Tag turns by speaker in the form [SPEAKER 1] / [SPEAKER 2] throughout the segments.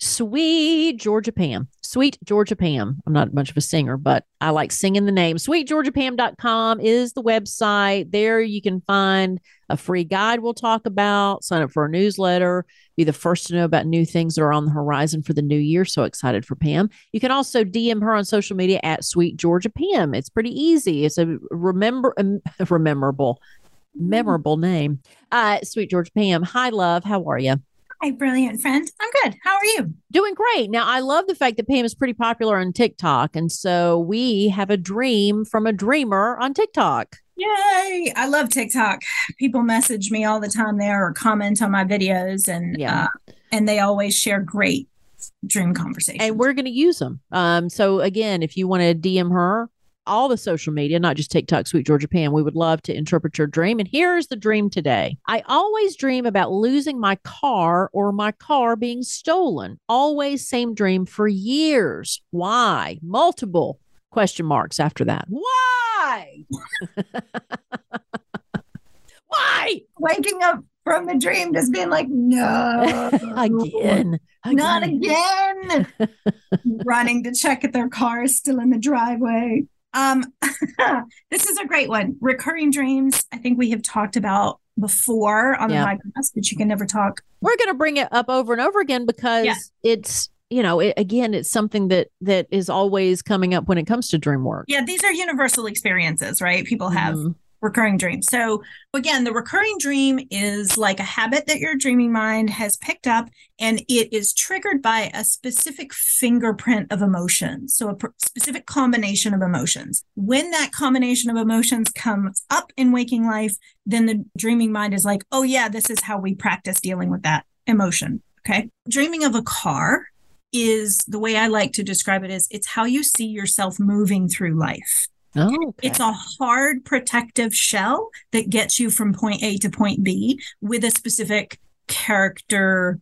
[SPEAKER 1] Sweet Georgia Pam. Sweet Georgia Pam. I'm not much of a singer, but I like singing the name. SweetGeorgiaPam.com is the website. There you can find a free guide we'll talk about, sign up for a newsletter, be the first to know about new things that are on the horizon for the new year. So excited for Pam. You can also DM her on social media at Sweet Georgia Pam. It's pretty easy. It's a remember um, memorable memorable name. Uh, Sweet Georgia Pam. Hi, love. How are you?
[SPEAKER 2] Hi, brilliant friend. I'm good. How are you?
[SPEAKER 1] Doing great. Now, I love the fact that Pam is pretty popular on TikTok. And so we have a dream from a dreamer on TikTok.
[SPEAKER 2] Yay. I love TikTok. People message me all the time there or comment on my videos and yeah. Uh, and they always share great dream conversations.
[SPEAKER 1] And we're going to use them. Um, so again, if you want to DM her, all the social media, not just TikTok, Sweet Georgia Pam. We would love to interpret your dream. And here's the dream today. I always dream about losing my car or my car being stolen. Always same dream for years. Why? Multiple question marks after that. Why? Why?
[SPEAKER 2] Waking up from the dream just being like, no.
[SPEAKER 1] again,
[SPEAKER 2] again. Not again. Running to check if their car is still in the driveway. Um, this is a great one. Recurring dreams. I think we have talked about before on yeah. the podcast, but you can never talk.
[SPEAKER 1] We're going to bring it up over and over again because yeah. it's you know it, again it's something that that is always coming up when it comes to dream work
[SPEAKER 2] yeah these are universal experiences right people have mm-hmm recurring dream. So, again, the recurring dream is like a habit that your dreaming mind has picked up, and it is triggered by a specific fingerprint of emotions. So, a pr- specific combination of emotions. When that combination of emotions comes up in waking life, then the dreaming mind is like, oh, yeah, this is how we practice dealing with that emotion. Okay. Dreaming of a car is the way I like to describe it is it's how you see yourself moving through life. Oh, okay. It's a hard protective shell that gets you from point A to point B with a specific character,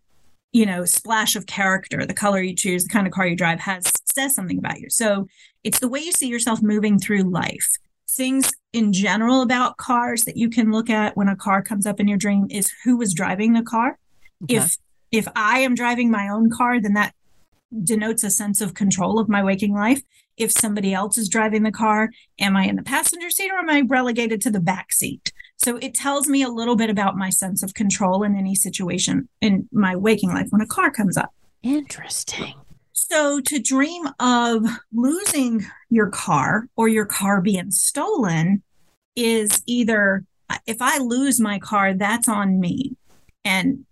[SPEAKER 2] you know, splash of character. The color you choose, the kind of car you drive has says something about you. So it's the way you see yourself moving through life. Things in general about cars that you can look at when a car comes up in your dream is who was driving the car. Okay. If if I am driving my own car, then that denotes a sense of control of my waking life if somebody else is driving the car am i in the passenger seat or am i relegated to the back seat? So it tells me a little bit about my sense of control in any situation in my waking life when a car comes up.
[SPEAKER 1] Interesting.
[SPEAKER 2] So to dream of losing your car or your car being stolen is either if i lose my car that's on me. And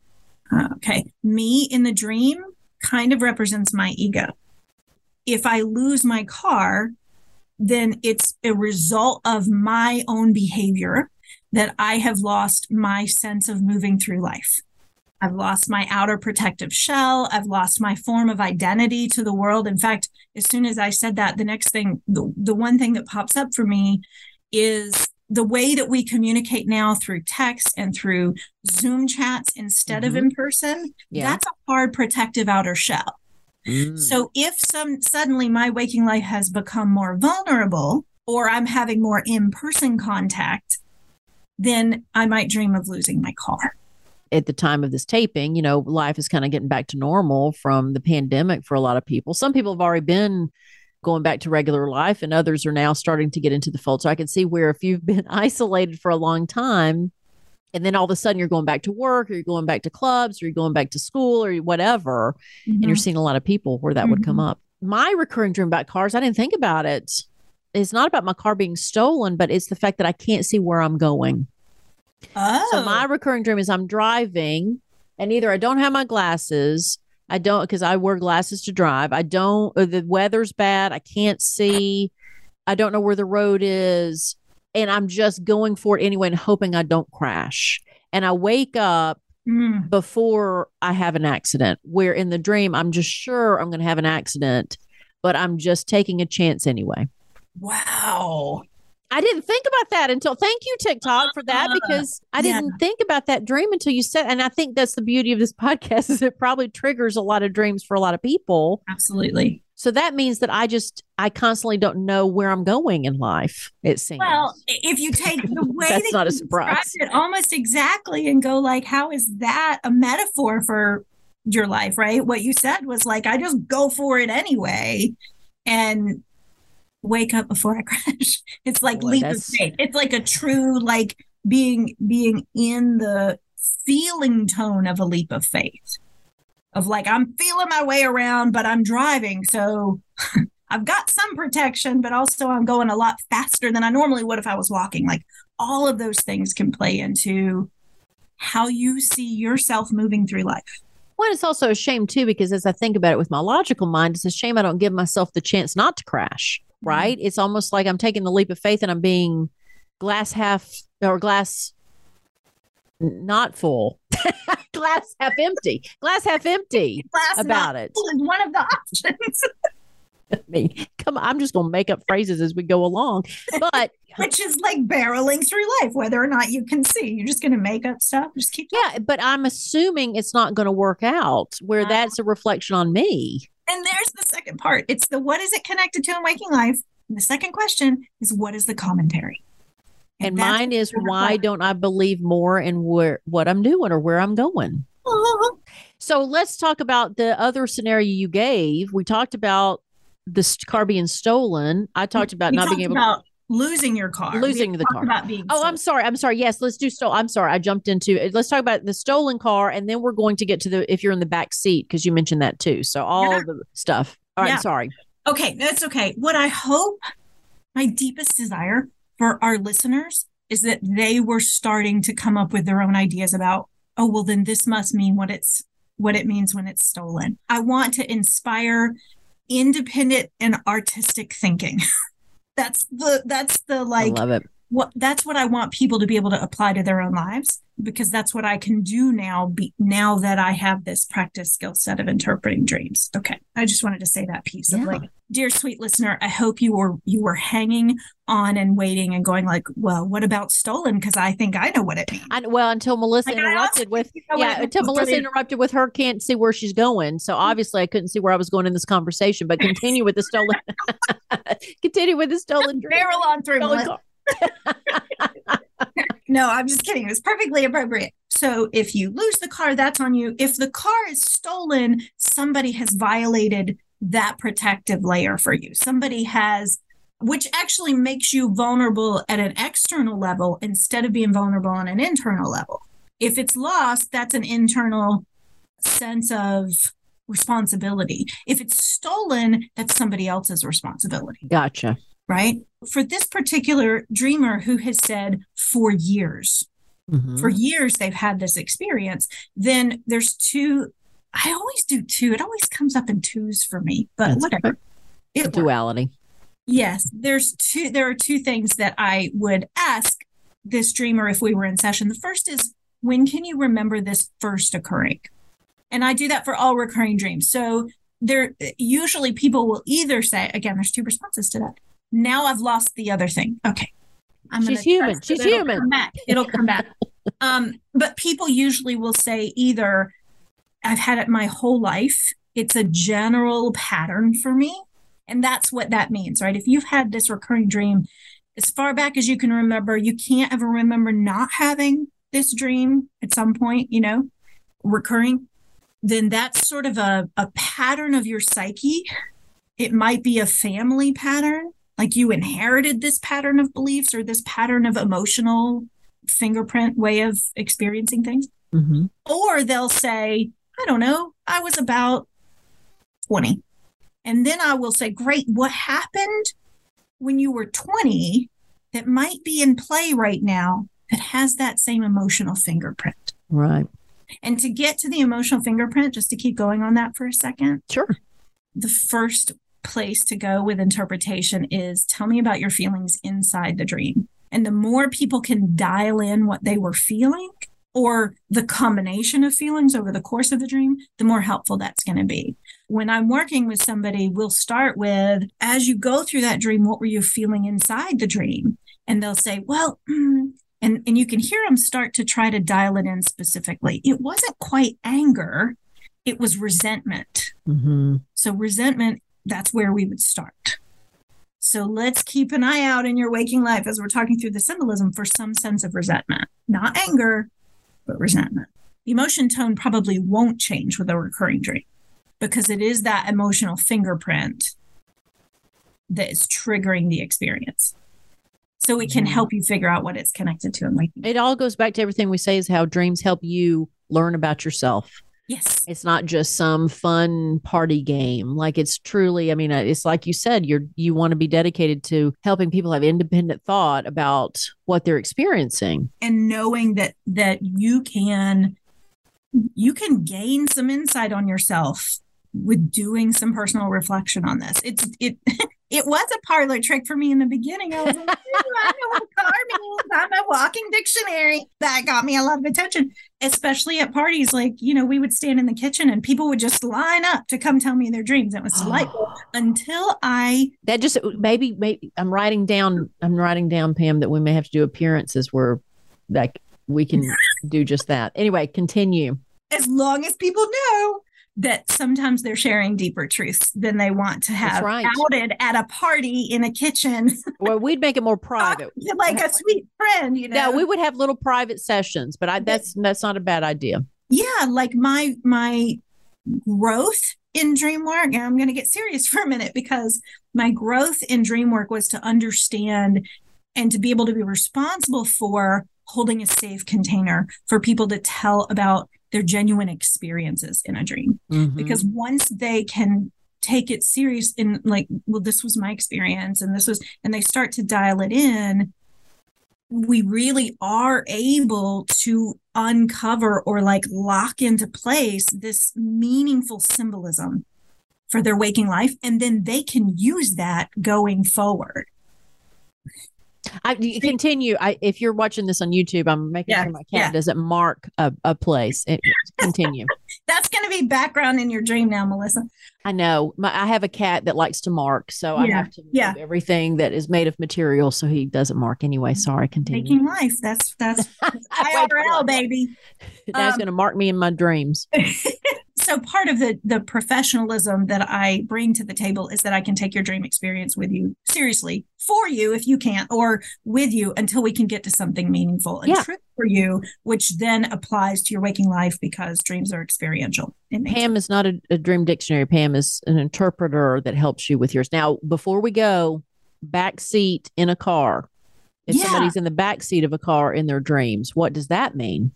[SPEAKER 2] uh, okay me in the dream kind of represents my ego if I lose my car, then it's a result of my own behavior that I have lost my sense of moving through life. I've lost my outer protective shell. I've lost my form of identity to the world. In fact, as soon as I said that, the next thing, the, the one thing that pops up for me is the way that we communicate now through text and through Zoom chats instead mm-hmm. of in person. Yeah. That's a hard protective outer shell. Mm. So if some suddenly my waking life has become more vulnerable or I'm having more in-person contact, then I might dream of losing my car.
[SPEAKER 1] At the time of this taping, you know, life is kind of getting back to normal from the pandemic for a lot of people. Some people have already been going back to regular life and others are now starting to get into the fold. So I can see where if you've been isolated for a long time, and then all of a sudden you're going back to work or you're going back to clubs or you're going back to school or whatever mm-hmm. and you're mm-hmm. seeing a lot of people where that mm-hmm. would come mm-hmm. up my recurring dream about cars i didn't think about it it's not about my car being stolen but it's the fact that i can't see where i'm going oh. so my recurring dream is i'm driving and either i don't have my glasses i don't because i wear glasses to drive i don't the weather's bad i can't see i don't know where the road is and I'm just going for it anyway and hoping I don't crash. And I wake up mm. before I have an accident, where in the dream, I'm just sure I'm going to have an accident, but I'm just taking a chance anyway.
[SPEAKER 2] Wow.
[SPEAKER 1] I didn't think about that until thank you TikTok for that uh, because I didn't think about that dream until you said and I think that's the beauty of this podcast is it probably triggers a lot of dreams for a lot of people.
[SPEAKER 2] Absolutely.
[SPEAKER 1] So that means that I just I constantly don't know where I'm going in life. It seems.
[SPEAKER 2] Well, if you take the way
[SPEAKER 1] that's
[SPEAKER 2] that
[SPEAKER 1] not a surprise.
[SPEAKER 2] it almost exactly and go like, how is that a metaphor for your life, right? What you said was like, I just go for it anyway and wake up before I crash. It's like Boy, leap of faith. It's like a true like being being in the feeling tone of a leap of faith. Of like I'm feeling my way around, but I'm driving, so I've got some protection, but also I'm going a lot faster than I normally would if I was walking. Like all of those things can play into how you see yourself moving through life.
[SPEAKER 1] Well, it's also a shame too, because as I think about it with my logical mind, it's a shame I don't give myself the chance not to crash, mm-hmm. right? Mm-hmm. It's almost like I'm taking the leap of faith and I'm being glass half or glass not full, glass half empty, glass half empty glass about it.
[SPEAKER 2] Is one of the options.
[SPEAKER 1] I mean, come on, I'm just going to make up phrases as we go along. But
[SPEAKER 2] which is like barreling through life, whether or not you can see. You're just going to make up stuff. Just keep.
[SPEAKER 1] Talking. Yeah, but I'm assuming it's not going to work out where uh, that's a reflection on me.
[SPEAKER 2] And there's the second part. It's the what is it connected to in waking life? And the second question is what is the commentary?
[SPEAKER 1] And, and mine is why don't I believe more in where what I'm doing or where I'm going? Uh-huh. So let's talk about the other scenario you gave. We talked about the car being stolen. I talked about we not talked being able
[SPEAKER 2] about losing your car.
[SPEAKER 1] Losing the car. Oh. I'm sorry. I'm sorry. Yes, let's do stolen. I'm sorry. I jumped into it. Let's talk about the stolen car, and then we're going to get to the if you're in the back seat because you mentioned that too. So all yeah. the stuff. All right. Yeah. Sorry.
[SPEAKER 2] Okay, that's okay. What I hope, my deepest desire for our listeners is that they were starting to come up with their own ideas about. Oh well, then this must mean what it's what it means when it's stolen. I want to inspire independent and artistic thinking. that's the that's the like
[SPEAKER 1] I love it.
[SPEAKER 2] What that's what I want people to be able to apply to their own lives because that's what I can do now be, now that I have this practice skill set of interpreting dreams. Okay. I just wanted to say that piece yeah. of like dear sweet listener, I hope you were you were hanging on and waiting and going like, well, what about stolen because I think I know what it means.
[SPEAKER 1] I, well, until Melissa like, interrupted with yeah, until Melissa interrupted with her can't see where she's going. So obviously I couldn't see where I was going in this conversation, but continue with the stolen continue with the stolen dream.
[SPEAKER 2] Barrel on through no, I'm just kidding. It's perfectly appropriate. So if you lose the car, that's on you. If the car is stolen, somebody has violated that protective layer for you. Somebody has, which actually makes you vulnerable at an external level instead of being vulnerable on an internal level. If it's lost, that's an internal sense of responsibility. If it's stolen, that's somebody else's responsibility.
[SPEAKER 1] Gotcha
[SPEAKER 2] right? For this particular dreamer who has said for years, mm-hmm. for years they've had this experience, then there's two. I always do two. It always comes up in twos for me, but That's whatever.
[SPEAKER 1] It duality.
[SPEAKER 2] Yes, there's two. There are two things that I would ask this dreamer if we were in session. The first is when can you remember this first occurring? And I do that for all recurring dreams. So there usually people will either say again there's two responses to that now I've lost the other thing. Okay.
[SPEAKER 1] I'm She's human. She's
[SPEAKER 2] it'll
[SPEAKER 1] human.
[SPEAKER 2] Come back. It'll come back. um, but people usually will say either I've had it my whole life. It's a general pattern for me. And that's what that means, right? If you've had this recurring dream as far back as you can remember, you can't ever remember not having this dream at some point, you know, recurring, then that's sort of a, a pattern of your psyche. It might be a family pattern like you inherited this pattern of beliefs or this pattern of emotional fingerprint way of experiencing things. Mm-hmm. Or they'll say, I don't know, I was about 20. And then I will say, Great, what happened when you were 20 that might be in play right now that has that same emotional fingerprint?
[SPEAKER 1] Right.
[SPEAKER 2] And to get to the emotional fingerprint, just to keep going on that for a second.
[SPEAKER 1] Sure.
[SPEAKER 2] The first place to go with interpretation is tell me about your feelings inside the dream. And the more people can dial in what they were feeling or the combination of feelings over the course of the dream, the more helpful that's going to be. When I'm working with somebody, we'll start with as you go through that dream, what were you feeling inside the dream? And they'll say, well, mm, and, and you can hear them start to try to dial it in specifically. It wasn't quite anger, it was resentment. Mm-hmm. So, resentment that's where we would start. So let's keep an eye out in your waking life as we're talking through the symbolism for some sense of resentment, not anger, but resentment. the emotion tone probably won't change with a recurring dream because it is that emotional fingerprint that is triggering the experience. So it can help you figure out what it's connected to and like
[SPEAKER 1] it all goes back to everything we say is how dreams help you learn about yourself.
[SPEAKER 2] Yes.
[SPEAKER 1] It's not just some fun party game. Like it's truly, I mean, it's like you said, you're you want to be dedicated to helping people have independent thought about what they're experiencing
[SPEAKER 2] and knowing that that you can you can gain some insight on yourself with doing some personal reflection on this. It's it it was a parlor trick for me in the beginning. I was like, I know what car means. I'm a walking dictionary. That got me a lot of attention, especially at parties. Like, you know, we would stand in the kitchen and people would just line up to come tell me their dreams. It was delightful until I
[SPEAKER 1] that just maybe maybe I'm writing down I'm writing down Pam that we may have to do appearances where like we can do just that. Anyway, continue.
[SPEAKER 2] As long as people know that sometimes they're sharing deeper truths than they want to have right. outed at a party in a kitchen.
[SPEAKER 1] well, we'd make it more private,
[SPEAKER 2] like a sweet friend, you know.
[SPEAKER 1] Yeah, we would have little private sessions, but I, that's that's not a bad idea.
[SPEAKER 2] Yeah, like my my growth in dream work, and I'm going to get serious for a minute because my growth in dream work was to understand and to be able to be responsible for holding a safe container for people to tell about their genuine experiences in a dream. Mm-hmm. Because once they can take it serious in like, well, this was my experience and this was, and they start to dial it in, we really are able to uncover or like lock into place this meaningful symbolism for their waking life. And then they can use that going forward.
[SPEAKER 1] I continue. I if you're watching this on YouTube, I'm making yeah, sure my cat yeah. doesn't mark a, a place. It, continue.
[SPEAKER 2] That's going to be background in your dream now, Melissa.
[SPEAKER 1] I know. My, I have a cat that likes to mark, so yeah, I have to yeah. everything that is made of material so he doesn't mark anyway. Sorry, continue.
[SPEAKER 2] Making life. That's that's IRL, baby.
[SPEAKER 1] That's um, going to mark me in my dreams.
[SPEAKER 2] so part of the the professionalism that I bring to the table is that I can take your dream experience with you seriously for you if you can't, or with you until we can get to something meaningful and yeah. true for you, which then applies to your waking life because dreams are experiential.
[SPEAKER 1] Pam is not a, a dream dictionary. Pam is an interpreter that helps you with yours. Now, before we go, back seat in a car. If yeah. somebody's in the back seat of a car in their dreams, what does that mean?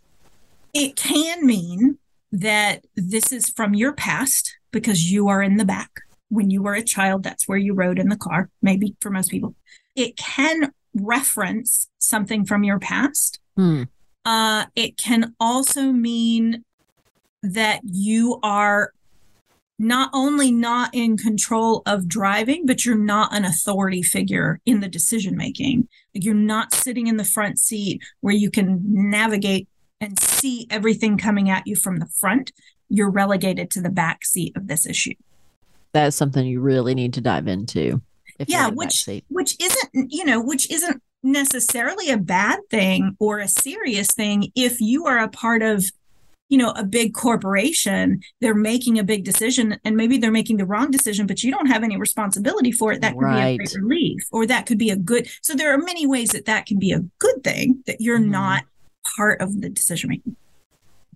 [SPEAKER 2] It can mean that this is from your past because you are in the back. When you were a child, that's where you rode in the car, maybe for most people. It can reference something from your past. Hmm. Uh, it can also mean that you are not only not in control of driving, but you're not an authority figure in the decision making. You're not sitting in the front seat where you can navigate and see everything coming at you from the front, you're relegated to the back seat of this issue.
[SPEAKER 1] That's something you really need to dive into.
[SPEAKER 2] yeah, which which isn't you know which isn't necessarily a bad thing or a serious thing if you are a part of you know a big corporation they're making a big decision and maybe they're making the wrong decision but you don't have any responsibility for it that could right. be a great relief or that could be a good so there are many ways that that can be a good thing that you're mm-hmm. not part of the decision making.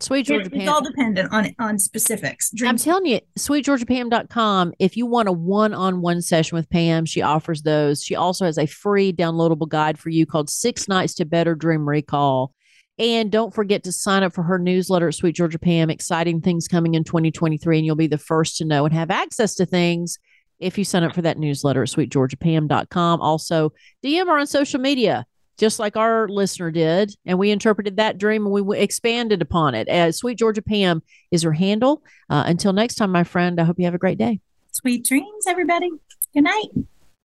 [SPEAKER 1] Sweet Georgia
[SPEAKER 2] Pam. It's all dependent on on specifics.
[SPEAKER 1] I'm telling you, sweetgeorgiapam.com, if you want a one on one session with Pam, she offers those. She also has a free downloadable guide for you called Six Nights to Better Dream Recall. And don't forget to sign up for her newsletter at Sweet Georgia Pam. Exciting things coming in 2023, and you'll be the first to know and have access to things if you sign up for that newsletter at sweetgeorgiapam.com. Also, DM her on social media just like our listener did. And we interpreted that dream and we expanded upon it. As Sweet Georgia Pam is her handle. Uh, until next time, my friend, I hope you have a great day.
[SPEAKER 2] Sweet dreams, everybody. Good night.